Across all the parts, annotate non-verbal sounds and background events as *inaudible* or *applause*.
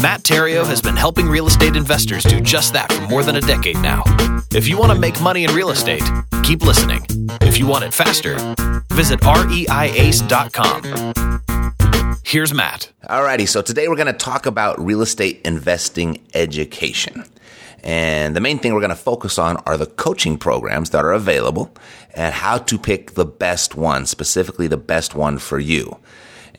Matt Theriault has been helping real estate investors do just that for more than a decade now. If you want to make money in real estate, keep listening. If you want it faster, visit reiace.com. Here's Matt. Alrighty, so today we're going to talk about real estate investing education. And the main thing we're going to focus on are the coaching programs that are available and how to pick the best one, specifically the best one for you.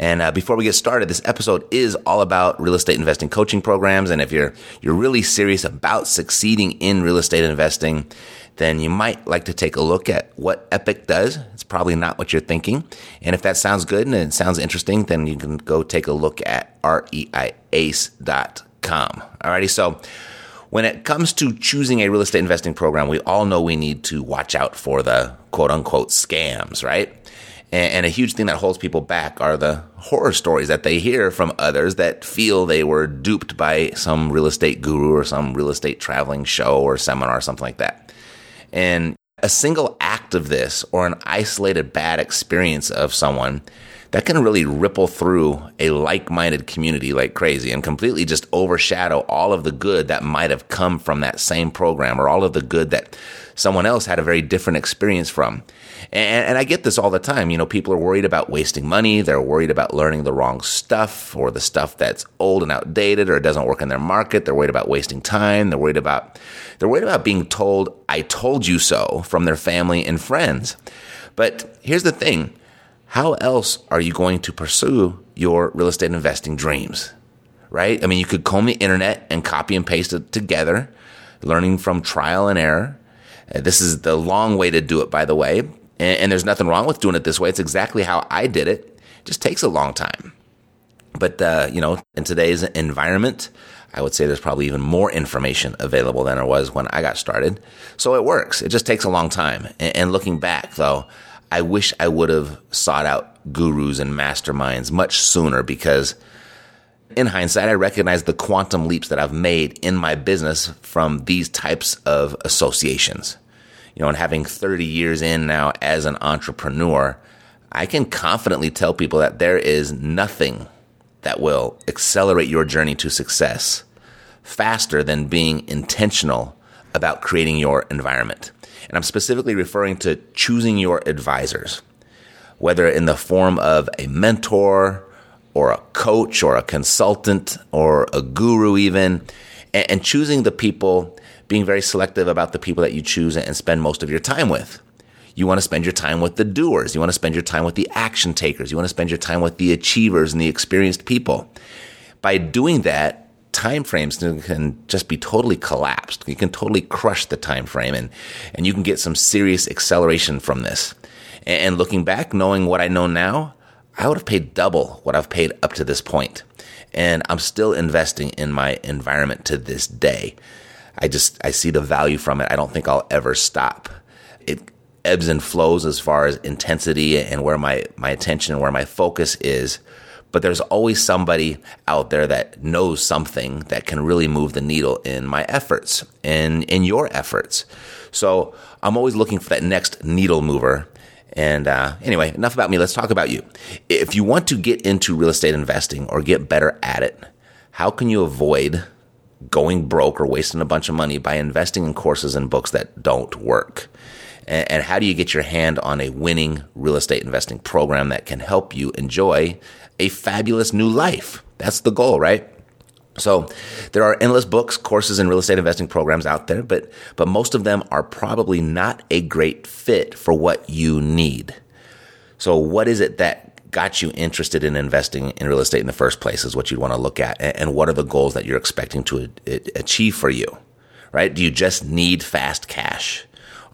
And uh, before we get started, this episode is all about real estate investing coaching programs. And if you're you're really serious about succeeding in real estate investing, then you might like to take a look at what Epic does. It's probably not what you're thinking. And if that sounds good and it sounds interesting, then you can go take a look at reiace.com. Alrighty, so when it comes to choosing a real estate investing program, we all know we need to watch out for the quote unquote scams, right? And, a huge thing that holds people back are the horror stories that they hear from others that feel they were duped by some real estate guru or some real estate traveling show or seminar or something like that. And a single act of this or an isolated bad experience of someone that can really ripple through a like minded community like crazy and completely just overshadow all of the good that might have come from that same program or all of the good that someone else had a very different experience from. And, and, I get this all the time. You know, people are worried about wasting money. They're worried about learning the wrong stuff or the stuff that's old and outdated or it doesn't work in their market. They're worried about wasting time. They're worried about, they're worried about being told, I told you so from their family and friends. But here's the thing. How else are you going to pursue your real estate investing dreams? Right? I mean, you could comb the internet and copy and paste it together, learning from trial and error. Uh, this is the long way to do it, by the way. And, and there's nothing wrong with doing it this way. It's exactly how I did it. It just takes a long time. But, uh, you know, in today's environment, I would say there's probably even more information available than there was when I got started. So it works. It just takes a long time. And, and looking back, though, I wish I would have sought out gurus and masterminds much sooner because in hindsight, I recognize the quantum leaps that I've made in my business from these types of associations you know, and having 30 years in now as an entrepreneur, I can confidently tell people that there is nothing that will accelerate your journey to success faster than being intentional about creating your environment. And I'm specifically referring to choosing your advisors, whether in the form of a mentor or a coach or a consultant or a guru, even, and choosing the people being very selective about the people that you choose and spend most of your time with. You want to spend your time with the doers. You want to spend your time with the action takers. You want to spend your time with the achievers and the experienced people. By doing that, time frames can just be totally collapsed. You can totally crush the time frame and, and you can get some serious acceleration from this. And looking back, knowing what I know now, I would have paid double what I've paid up to this point. And I'm still investing in my environment to this day. I just I see the value from it. I don't think I'll ever stop. It ebbs and flows as far as intensity and where my my attention and where my focus is. But there's always somebody out there that knows something that can really move the needle in my efforts and in your efforts. So I'm always looking for that next needle mover. And uh, anyway, enough about me. Let's talk about you. If you want to get into real estate investing or get better at it, how can you avoid going broke or wasting a bunch of money by investing in courses and books that don't work? And, how do you get your hand on a winning real estate investing program that can help you enjoy a fabulous new life? That's the goal, right? So there are endless books, courses, and real estate investing programs out there, but, but most of them are probably not a great fit for what you need. So what is it that got you interested in investing in real estate in the first place is what you'd want to look at. And what are the goals that you're expecting to achieve for you, right? Do you just need fast cash?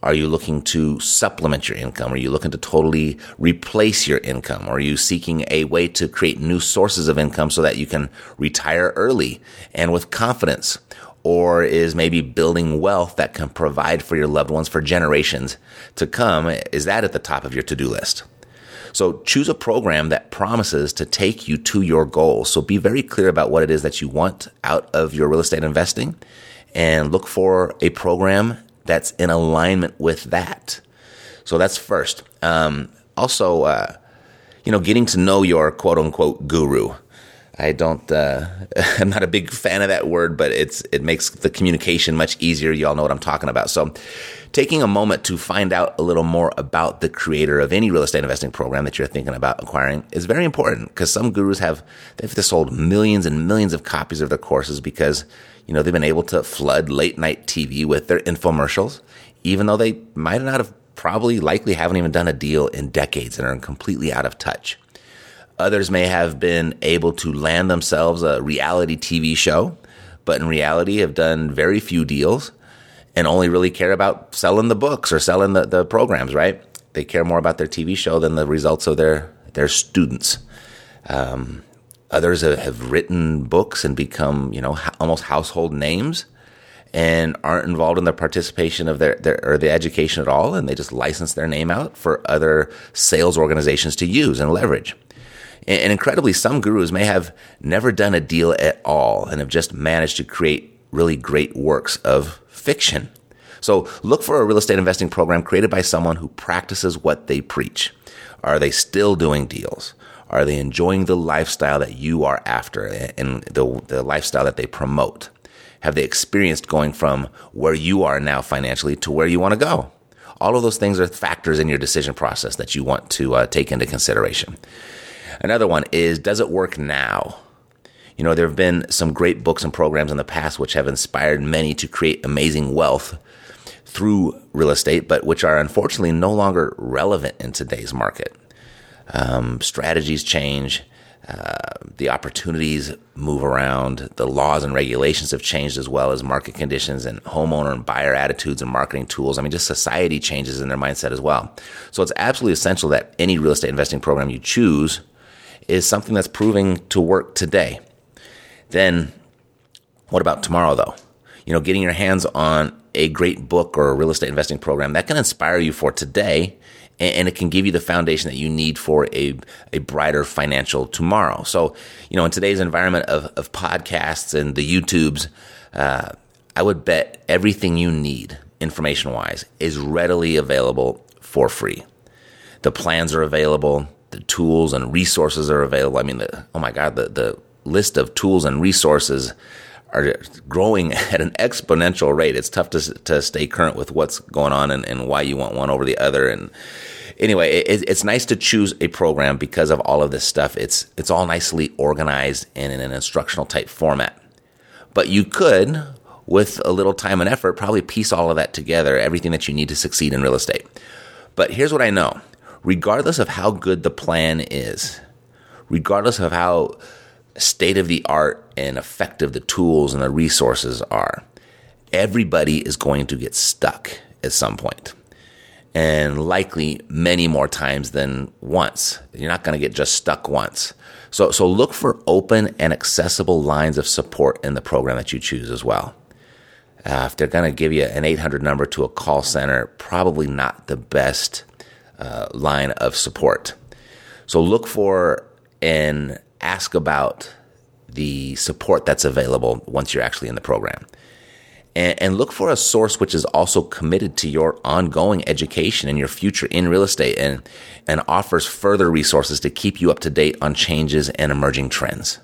Are you looking to supplement your income? Are you looking to totally replace your income? Are you seeking a way to create new sources of income so that you can retire early and with confidence? Or is maybe building wealth that can provide for your loved ones for generations to come? Is that at the top of your to-do list? So choose a program that promises to take you to your goals. So be very clear about what it is that you want out of your real estate investing and look for a program that's in alignment with that. So that's first. Um, also, uh, you know, getting to know your quote unquote guru. I don't, uh, *laughs* I'm not a big fan of that word, but it's, it makes the communication much easier. Y'all know what I'm talking about. So taking a moment to find out a little more about the creator of any real estate investing program that you're thinking about acquiring is very important because some gurus have, they've sold millions and millions of copies of their courses because you know, they've been able to flood late night TV with their infomercials, even though they might not have probably likely haven't even done a deal in decades and are completely out of touch. Others may have been able to land themselves a reality TV show, but in reality have done very few deals and only really care about selling the books or selling the, the programs, right? They care more about their TV show than the results of their, their students. Um, Others have written books and become, you know, almost household names and aren't involved in the participation of their, their, or the education at all. And they just license their name out for other sales organizations to use and leverage. And, incredibly, some gurus may have never done a deal at all and have just managed to create really great works of fiction. So look for a real estate investing program created by someone who practices what they preach. Are they still doing deals? Are they enjoying the lifestyle that you are after and the, the lifestyle that they promote? Have they experienced going from where you are now financially to where you want to go? All of those things are factors in your decision process that you want to uh, take into consideration. Another one is does it work now? You know, there have been some great books and programs in the past which have inspired many to create amazing wealth through real estate, but which are unfortunately no longer relevant in today's market um, strategies change, uh, the opportunities move around, the laws and regulations have changed as well as market conditions and homeowner and buyer attitudes and marketing tools. I mean, just society changes in their mindset as well. So it's absolutely essential that any real estate investing program you choose is something that's proving to work today. Then, what about tomorrow, though? You know, getting your hands on a great book or a real estate investing program that can inspire you for today and it can give you the foundation that you need for a, a brighter financial tomorrow. So, you know, in today's environment of, of podcasts and the YouTubes, uh, I would bet everything you need information wise is readily available for free. The plans are available, the tools and resources are available. I mean, the, oh my God, the, the list of tools and resources are growing *laughs* at an exponential rate. It's tough to to stay current with what's going on and, and why you want one over the other. And anyway, it, it's nice to choose a program because of all of this stuff. It's it's all nicely organized and in an instructional type format. But you could, with a little time and effort, probably piece all of that together, everything that you need to succeed in real estate. But here's what I know: regardless of how good the plan is, regardless of how state of the art and effective the tools and the resources are, everybody is going to get stuck at some point and likely many more times than once. You're not going to get just stuck once. So, so look for open and accessible lines of support in the program that you choose as well. Uh, if they're going to give you an 800 number to a call center, probably not the best uh, line of support. So look for and ask about the support that's available once you're actually in the program. And, and, look for a source which is also committed to your ongoing education and your future in real estate and, and offers further resources to keep you up to date on changes and emerging trends.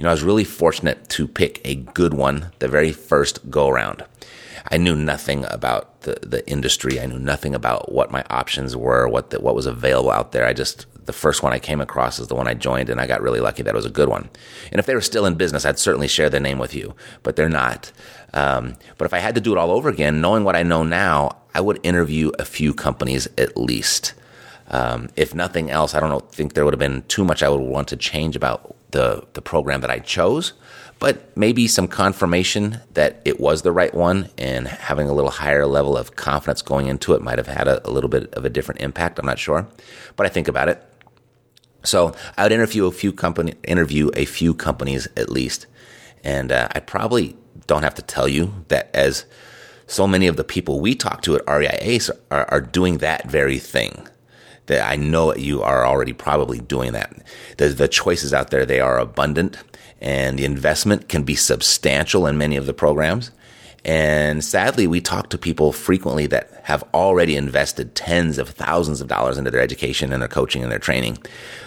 You know, I was really fortunate to pick a good one the very first go around. I knew nothing about the, the industry. I knew nothing about what my options were, what the, what was available out there. I just the first one I came across is the one I joined, and I got really lucky that it was a good one. And if they were still in business, I'd certainly share their name with you, but they're not. Um, but if I had to do it all over again, knowing what I know now, I would interview a few companies at least. Um, if nothing else, I don't think there would have been too much I would want to change about the the program that I chose but maybe some confirmation that it was the right one and having a little higher level of confidence going into it might have had a, a little bit of a different impact. I'm not sure, but I think about it. So I would interview a few company, interview a few companies at least, and uh, I probably don't have to tell you that as so many of the people we talk to at REI are, are doing that very thing. That I know you are already probably doing that. The, the choices out there they are abundant and the investment can be substantial in many of the programs. And sadly, we talk to people frequently that have already invested tens of thousands of dollars into their education and their coaching and their training,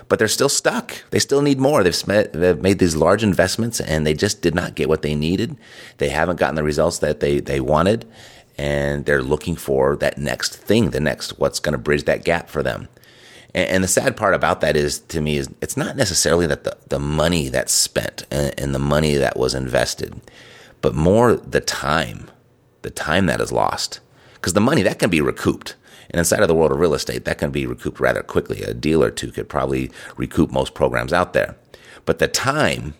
but they're still stuck. They still need more. They've, they've made these large investments and they just did not get what they needed. They haven't gotten the results that they, they wanted, and they're looking for that next thing, the next what's going to bridge that gap for them. And, and, the sad part about that is, to me, is it's not necessarily that the, the money that's spent and, and the money that was invested, but more the time, the time that is lost. Because the money that can be recouped. And inside of the world of real estate, that can be recouped rather quickly. A deal or two could probably recoup most programs out there. But the time,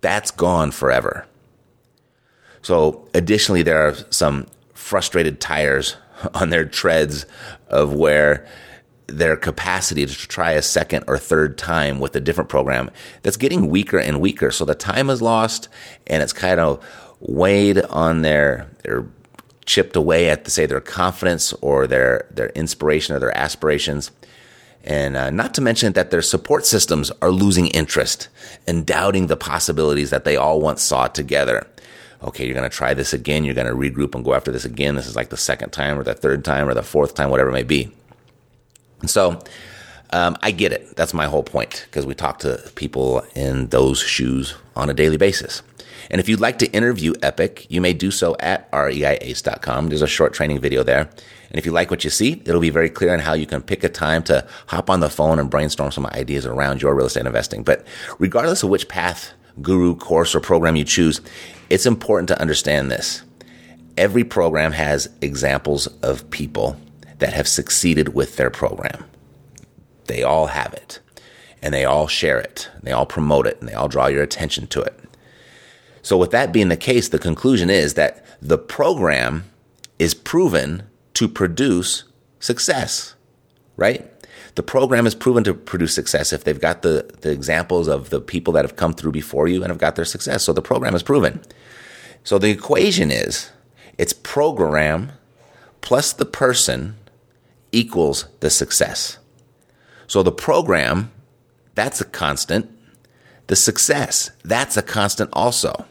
that's gone forever. So, additionally, there are some frustrated tires *laughs* on their treads of where their capacity to try a second or third time with a different program that's getting weaker and weaker. So the time is lost and it's kind of weighed on their, their chipped away at, say, their confidence or their, their inspiration or their aspirations. And uh, not to mention that their support systems are losing interest and doubting the possibilities that they all once saw together. Okay, you're going to try this again. You're going to regroup and go after this again. This is like the second time or the third time or the fourth time, whatever it may be. And so um, I get it. That's my whole point because we talk to people in those shoes on a daily basis. And if you'd like to interview Epic, you may do so at reiace.com. There's a short training video there. And if you like what you see, it'll be very clear on how you can pick a time to hop on the phone and brainstorm some ideas around your real estate investing. But regardless of which path, guru, course, or program you choose, it's important to understand this. Every program has examples of people that have succeeded with their program. They all have it and they all share it. They all promote it and they all draw your attention to it. So, with that being the case, the conclusion is that the program is proven to produce success, right? The program is proven to produce success if they've got the, the examples of the people that have come through before you and have got their success. So, the program is proven. So, the equation is it's program plus the person equals the success. So the program, that's a constant. The success, that's a constant also.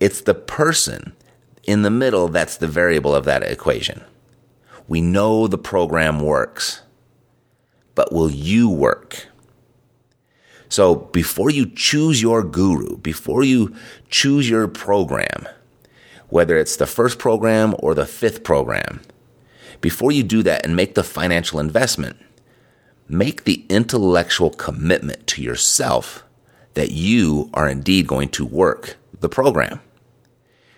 It's the person in the middle that's the variable of that equation. We know the program works, but will you work? So before you choose your guru, before you choose your program, whether it's the first program or the fifth program, before you do that and make the financial investment, make the intellectual commitment to yourself that you are indeed going to work the program.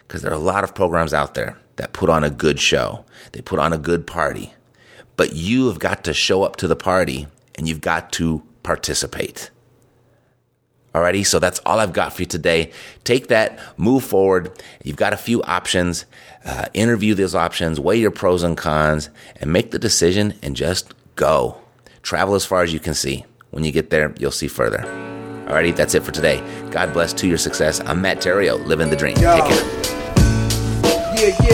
Because there are a lot of programs out there that put on a good show, they put on a good party, but you have got to show up to the party and you've got to participate. Alrighty, so that's all I've got for you today. Take that, move forward. You've got a few options. Uh, interview those options, weigh your pros and cons, and make the decision and just go. Travel as far as you can see. When you get there, you'll see further. Alrighty, that's it for today. God bless to your success. I'm Matt Theriault, living the dream. Yo. Take care. Yeah, yeah, we got the